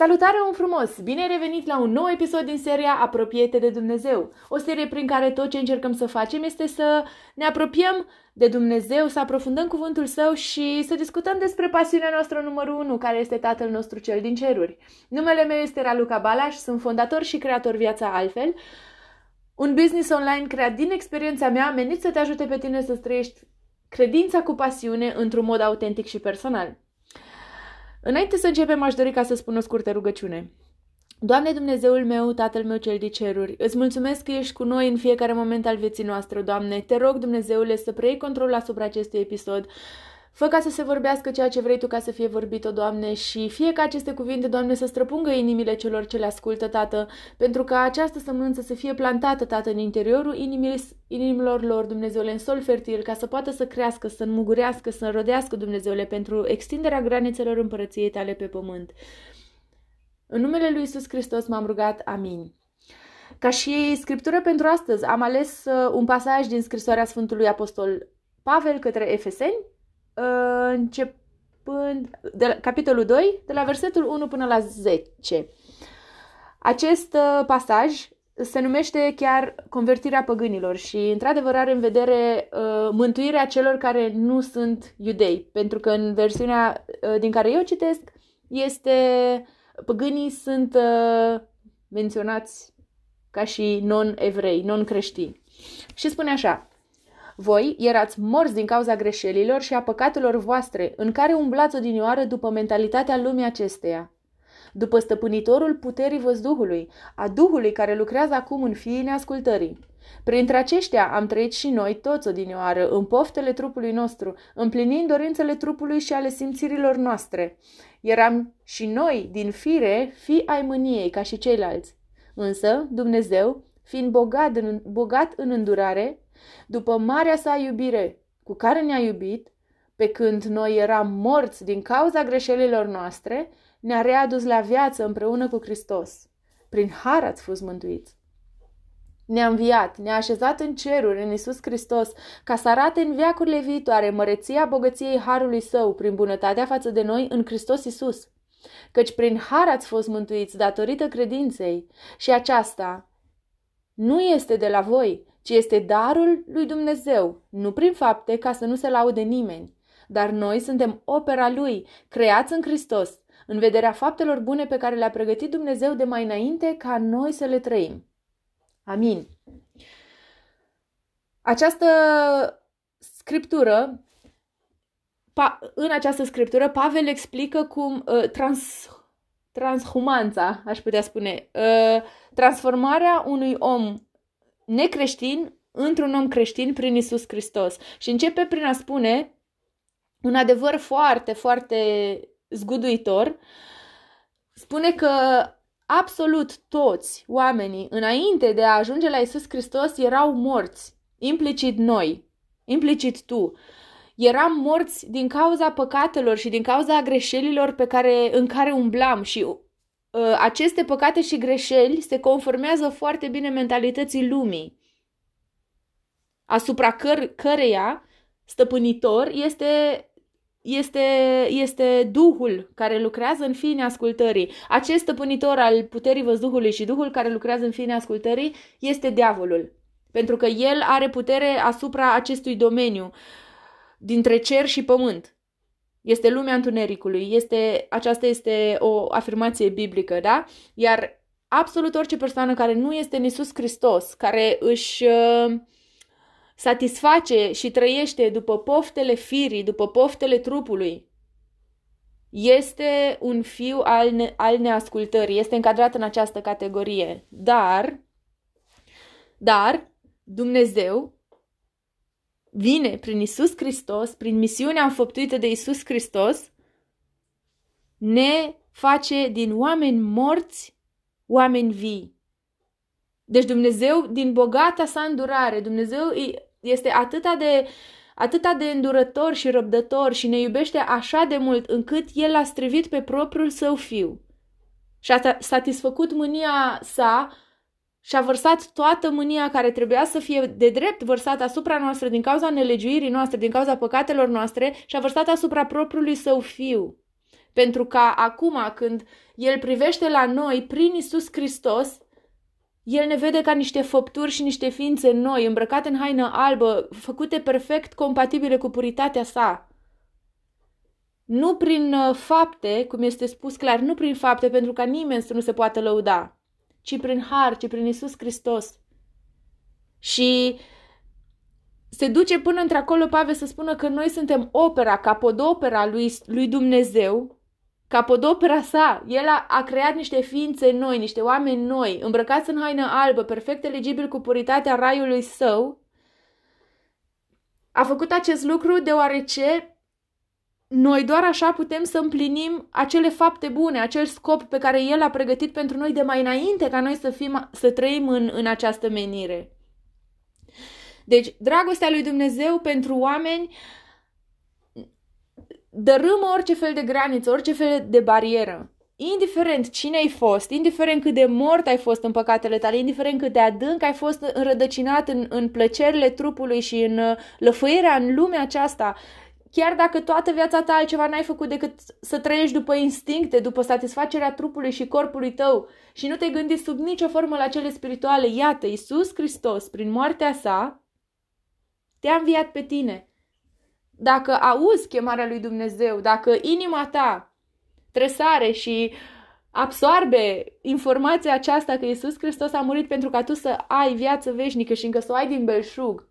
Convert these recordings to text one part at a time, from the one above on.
Salutare un frumos! Bine ai revenit la un nou episod din seria Apropiete de Dumnezeu. O serie prin care tot ce încercăm să facem este să ne apropiem de Dumnezeu, să aprofundăm cuvântul Său și să discutăm despre pasiunea noastră numărul 1, care este Tatăl nostru cel din ceruri. Numele meu este Raluca Balaș, sunt fondator și creator Viața Altfel, un business online creat din experiența mea menit să te ajute pe tine să trăiești credința cu pasiune într-un mod autentic și personal. Înainte să începem, aș dori ca să spun o scurtă rugăciune. Doamne Dumnezeul meu, Tatăl meu cel de ceruri, îți mulțumesc că ești cu noi în fiecare moment al vieții noastre, Doamne. Te rog, Dumnezeule, să preiei controlul asupra acestui episod, Fă ca să se vorbească ceea ce vrei Tu ca să fie vorbit, o Doamne, și fie ca aceste cuvinte, Doamne, să străpungă inimile celor ce le ascultă, Tată, pentru ca această sămânță să fie plantată, Tată, în interiorul inimilor lor, Dumnezeule, în sol fertil, ca să poată să crească, să înmugurească, să înrodească, Dumnezeule, pentru extinderea granițelor împărăției Tale pe pământ. În numele Lui Isus Hristos m-am rugat, amin. Ca și scriptură pentru astăzi, am ales uh, un pasaj din scrisoarea Sfântului Apostol Pavel către Efeseni, începând de la, capitolul 2, de la versetul 1 până la 10. Acest uh, pasaj se numește chiar convertirea păgânilor și, într-adevăr, are în vedere uh, mântuirea celor care nu sunt iudei, pentru că în versiunea uh, din care eu citesc este păgânii sunt uh, menționați ca și non-evrei, non-creștini. Și spune așa, voi erați morți din cauza greșelilor și a păcatelor voastre, în care umblați odinioară după mentalitatea lumii acesteia. După stăpânitorul puterii văzduhului, a Duhului care lucrează acum în fiii neascultării. Printre aceștia am trăit și noi toți odinioară, în poftele trupului nostru, împlinind dorințele trupului și ale simțirilor noastre. Eram și noi, din fire, fi ai mâniei, ca și ceilalți. Însă, Dumnezeu, fiind bogat în, bogat în îndurare, după marea sa iubire cu care ne-a iubit, pe când noi eram morți din cauza greșelilor noastre, ne-a readus la viață împreună cu Hristos. Prin har ați fost mântuiți. Ne-a înviat, ne-a așezat în ceruri, în Isus Hristos, ca să arate în veacurile viitoare măreția bogăției Harului Său prin bunătatea față de noi în Hristos Isus. Căci prin har ați fost mântuiți datorită credinței și aceasta nu este de la voi, ci este darul lui Dumnezeu, nu prin fapte ca să nu se laude nimeni. Dar noi suntem opera lui, creați în Hristos, în vederea faptelor bune pe care le-a pregătit Dumnezeu de mai înainte ca noi să le trăim. Amin. Această scriptură, în această scriptură, Pavel explică cum uh, trans, transhumanța, aș putea spune, uh, transformarea unui om necreștin într-un om creștin prin Isus Hristos. Și începe prin a spune un adevăr foarte, foarte zguduitor. Spune că absolut toți oamenii, înainte de a ajunge la Isus Hristos, erau morți, implicit noi, implicit tu. Eram morți din cauza păcatelor și din cauza greșelilor pe care, în care umblam și uh, aceste păcate și greșeli se conformează foarte bine mentalității lumii, asupra căr- căreia stăpânitor este, este, este Duhul care lucrează în fine ascultării. Acest stăpânitor al puterii văzduhului și Duhul care lucrează în fine ascultării este diavolul. Pentru că el are putere asupra acestui domeniu, dintre cer și pământ. Este lumea întunericului. Este, aceasta este o afirmație biblică, da? Iar absolut orice persoană care nu este în Isus Hristos, care își uh, satisface și trăiește după poftele firii, după poftele trupului, este un fiu al, ne- al neascultării, este încadrat în această categorie. Dar, dar, Dumnezeu vine prin Isus Hristos, prin misiunea înfăptuită de Isus Hristos, ne face din oameni morți oameni vii. Deci Dumnezeu, din bogata sa îndurare, Dumnezeu este atâta de, atâta de îndurător și răbdător și ne iubește așa de mult încât El a strivit pe propriul său fiu și a satisfăcut mânia sa și a vărsat toată mânia care trebuia să fie de drept vărsată asupra noastră din cauza nelegiuirii noastre, din cauza păcatelor noastre și a vărsat asupra propriului său fiu. Pentru ca acum, când El privește la noi prin Isus Hristos, El ne vede ca niște făpturi și niște ființe noi, îmbrăcate în haină albă, făcute perfect compatibile cu puritatea sa. Nu prin uh, fapte, cum este spus clar, nu prin fapte pentru ca nimeni să nu se poată lăuda, ci prin har, ci prin Isus Hristos. Și se duce până într-acolo Pavel să spună că noi suntem opera, capodopera lui, lui Dumnezeu, capodopera sa. El a, a creat niște ființe noi, niște oameni noi, îmbrăcați în haină albă, perfect eligibil cu puritatea raiului său. A făcut acest lucru deoarece noi doar așa putem să împlinim acele fapte bune, acel scop pe care El a pregătit pentru noi de mai înainte ca noi să, fim, să trăim în, în această menire. Deci, dragostea lui Dumnezeu pentru oameni dărâmă orice fel de graniță, orice fel de barieră. Indiferent cine ai fost, indiferent cât de mort ai fost în păcatele tale, indiferent cât de adânc ai fost înrădăcinat în, în plăcerile trupului și în uh, lăfăirea în lumea aceasta, chiar dacă toată viața ta altceva n-ai făcut decât să trăiești după instincte, după satisfacerea trupului și corpului tău și nu te gândi sub nicio formă la cele spirituale, iată, Iisus Hristos, prin moartea sa, te-a înviat pe tine. Dacă auzi chemarea lui Dumnezeu, dacă inima ta tresare și absorbe informația aceasta că Iisus Hristos a murit pentru ca tu să ai viață veșnică și încă să o ai din belșug,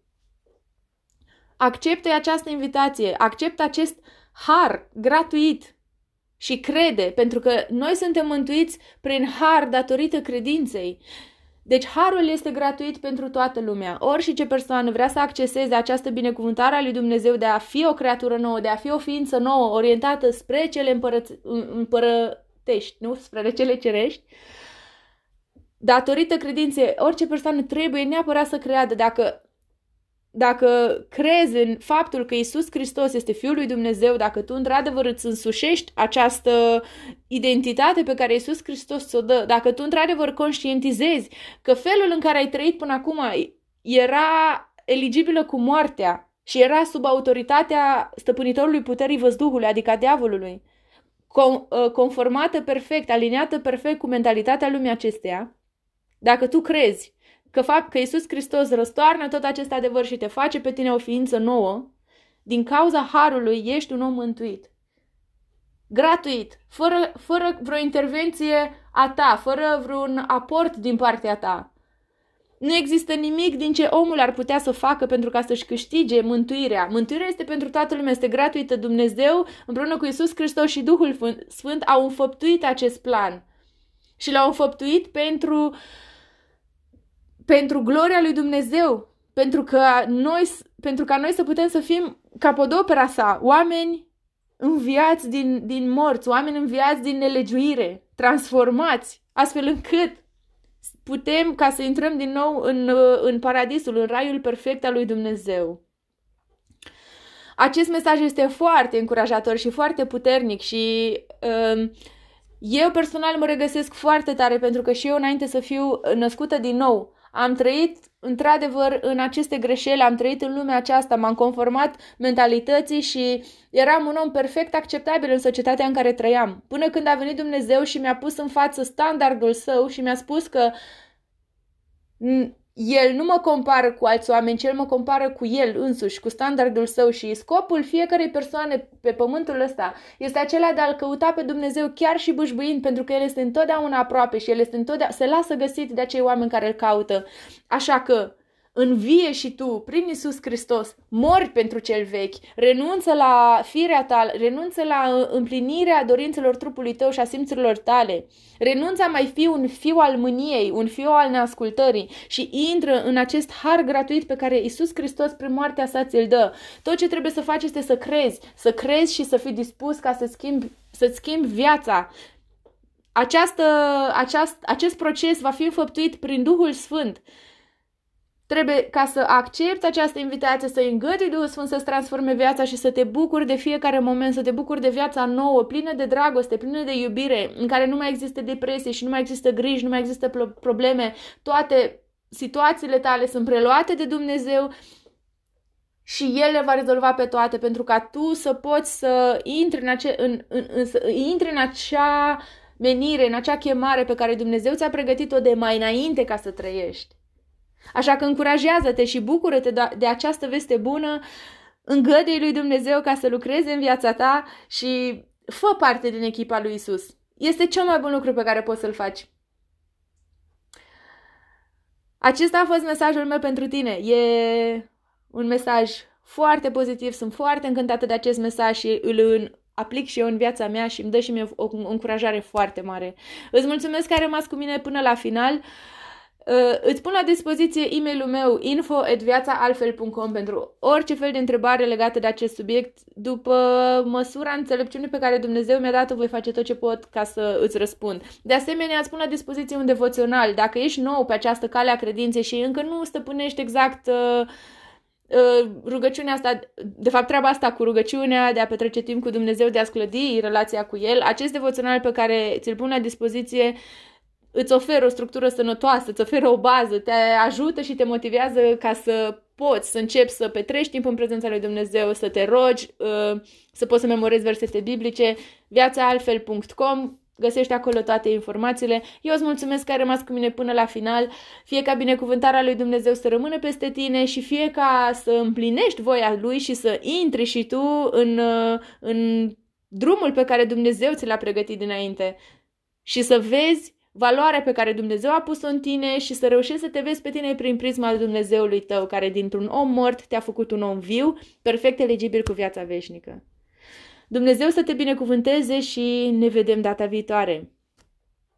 acceptă această invitație, acceptă acest har gratuit și crede, pentru că noi suntem mântuiți prin har datorită credinței. Deci harul este gratuit pentru toată lumea. Ori și ce persoană vrea să acceseze această binecuvântare a lui Dumnezeu de a fi o creatură nouă, de a fi o ființă nouă, orientată spre cele împărăț- împărătești, nu? Spre cele cerești, datorită credinței, orice persoană trebuie neapărat să creadă. Dacă dacă crezi în faptul că Isus Hristos este Fiul lui Dumnezeu, dacă tu într-adevăr îți însușești această identitate pe care Isus Hristos ți-o dă, dacă tu într-adevăr conștientizezi că felul în care ai trăit până acum era eligibilă cu moartea și era sub autoritatea stăpânitorului puterii văzduhului, adică a diavolului, ă, conformată perfect, aliniată perfect cu mentalitatea lumii acesteia, dacă tu crezi că fapt că Iisus Hristos răstoarnă tot acest adevăr și te face pe tine o ființă nouă, din cauza harului ești un om mântuit. Gratuit, fără, fără vreo intervenție a ta, fără vreun aport din partea ta. Nu există nimic din ce omul ar putea să facă pentru ca să-și câștige mântuirea. Mântuirea este pentru toată lumea, este gratuită. Dumnezeu, împreună cu Isus Hristos și Duhul Sfânt, au înfăptuit acest plan. Și l-au înfăptuit pentru uh, pentru gloria lui Dumnezeu, pentru, că noi, pentru ca noi să putem să fim capodopera sa, oameni înviați din, din morți, oameni înviați din nelegiuire, transformați, astfel încât putem ca să intrăm din nou în, în paradisul, în raiul perfect al lui Dumnezeu. Acest mesaj este foarte încurajator și foarte puternic și uh, eu personal mă regăsesc foarte tare pentru că și eu înainte să fiu născută din nou am trăit într-adevăr în aceste greșeli, am trăit în lumea aceasta, m-am conformat mentalității și eram un om perfect acceptabil în societatea în care trăiam. Până când a venit Dumnezeu și mi-a pus în față standardul său și mi-a spus că el nu mă compară cu alți oameni, ci el mă compară cu el însuși, cu standardul său și scopul fiecarei persoane pe pământul ăsta este acela de a-L căuta pe Dumnezeu chiar și bâșbâind, pentru că El este întotdeauna aproape și El este întotdeauna, se lasă găsit de acei oameni care îl caută. Așa că învie și tu, prin Isus Hristos, mori pentru cel vechi, renunță la firea ta, renunță la uh, împlinirea dorințelor trupului tău și a simțurilor tale, renunță a mai fi un fiu al mâniei, un fiu al neascultării și intră în acest har gratuit pe care Isus Hristos prin moartea sa ți-l dă. Tot ce trebuie să faci este să crezi, să crezi și să fii dispus ca să schimbi, să schimbi viața, această, aceast, acest proces va fi înfăptuit prin Duhul Sfânt. Trebuie ca să accepti această invitație, să îngădui Duhul Sfânt să-ți transforme viața și să te bucuri de fiecare moment, să te bucuri de viața nouă, plină de dragoste, plină de iubire, în care nu mai există depresie și nu mai există griji, nu mai există probleme, toate situațiile tale sunt preluate de Dumnezeu și El le va rezolva pe toate pentru ca tu să poți să intri în, ace- în, în, în, să intri în acea menire, în acea chemare pe care Dumnezeu ți-a pregătit-o de mai înainte ca să trăiești. Așa că încurajează-te și bucură-te de această veste bună, îngăduie lui Dumnezeu ca să lucreze în viața ta și fă parte din echipa lui Isus. Este cel mai bun lucru pe care poți să-l faci. Acesta a fost mesajul meu pentru tine. E un mesaj foarte pozitiv, sunt foarte încântată de acest mesaj și îl aplic și eu în viața mea și îmi dă și mie o, o încurajare foarte mare. Îți mulțumesc că ai rămas cu mine până la final. Uh, îți pun la dispoziție e-mailul meu info.viațaalfel.com pentru orice fel de întrebare legată de acest subiect. După măsura înțelepciunii pe care Dumnezeu mi-a dat-o, voi face tot ce pot ca să îți răspund. De asemenea, îți pun la dispoziție un devoțional. Dacă ești nou pe această cale a credinței și încă nu stăpânești exact uh, uh, rugăciunea asta, de fapt treaba asta cu rugăciunea, de a petrece timp cu Dumnezeu, de a sclădi relația cu El, acest devoțional pe care ți-l pun la dispoziție îți oferă o structură sănătoasă, îți oferă o bază, te ajută și te motivează ca să poți să începi să petrești timp în prezența lui Dumnezeu, să te rogi, uh, să poți să memorezi versete biblice, viațaalfel.com, găsești acolo toate informațiile. Eu îți mulțumesc că ai rămas cu mine până la final, fie ca binecuvântarea lui Dumnezeu să rămână peste tine și fie ca să împlinești voia lui și să intri și tu în, uh, în drumul pe care Dumnezeu ți l-a pregătit dinainte și să vezi valoarea pe care Dumnezeu a pus-o în tine și să reușești să te vezi pe tine prin prisma lui Dumnezeului tău, care dintr-un om mort te-a făcut un om viu, perfect eligibil cu viața veșnică. Dumnezeu să te binecuvânteze și ne vedem data viitoare!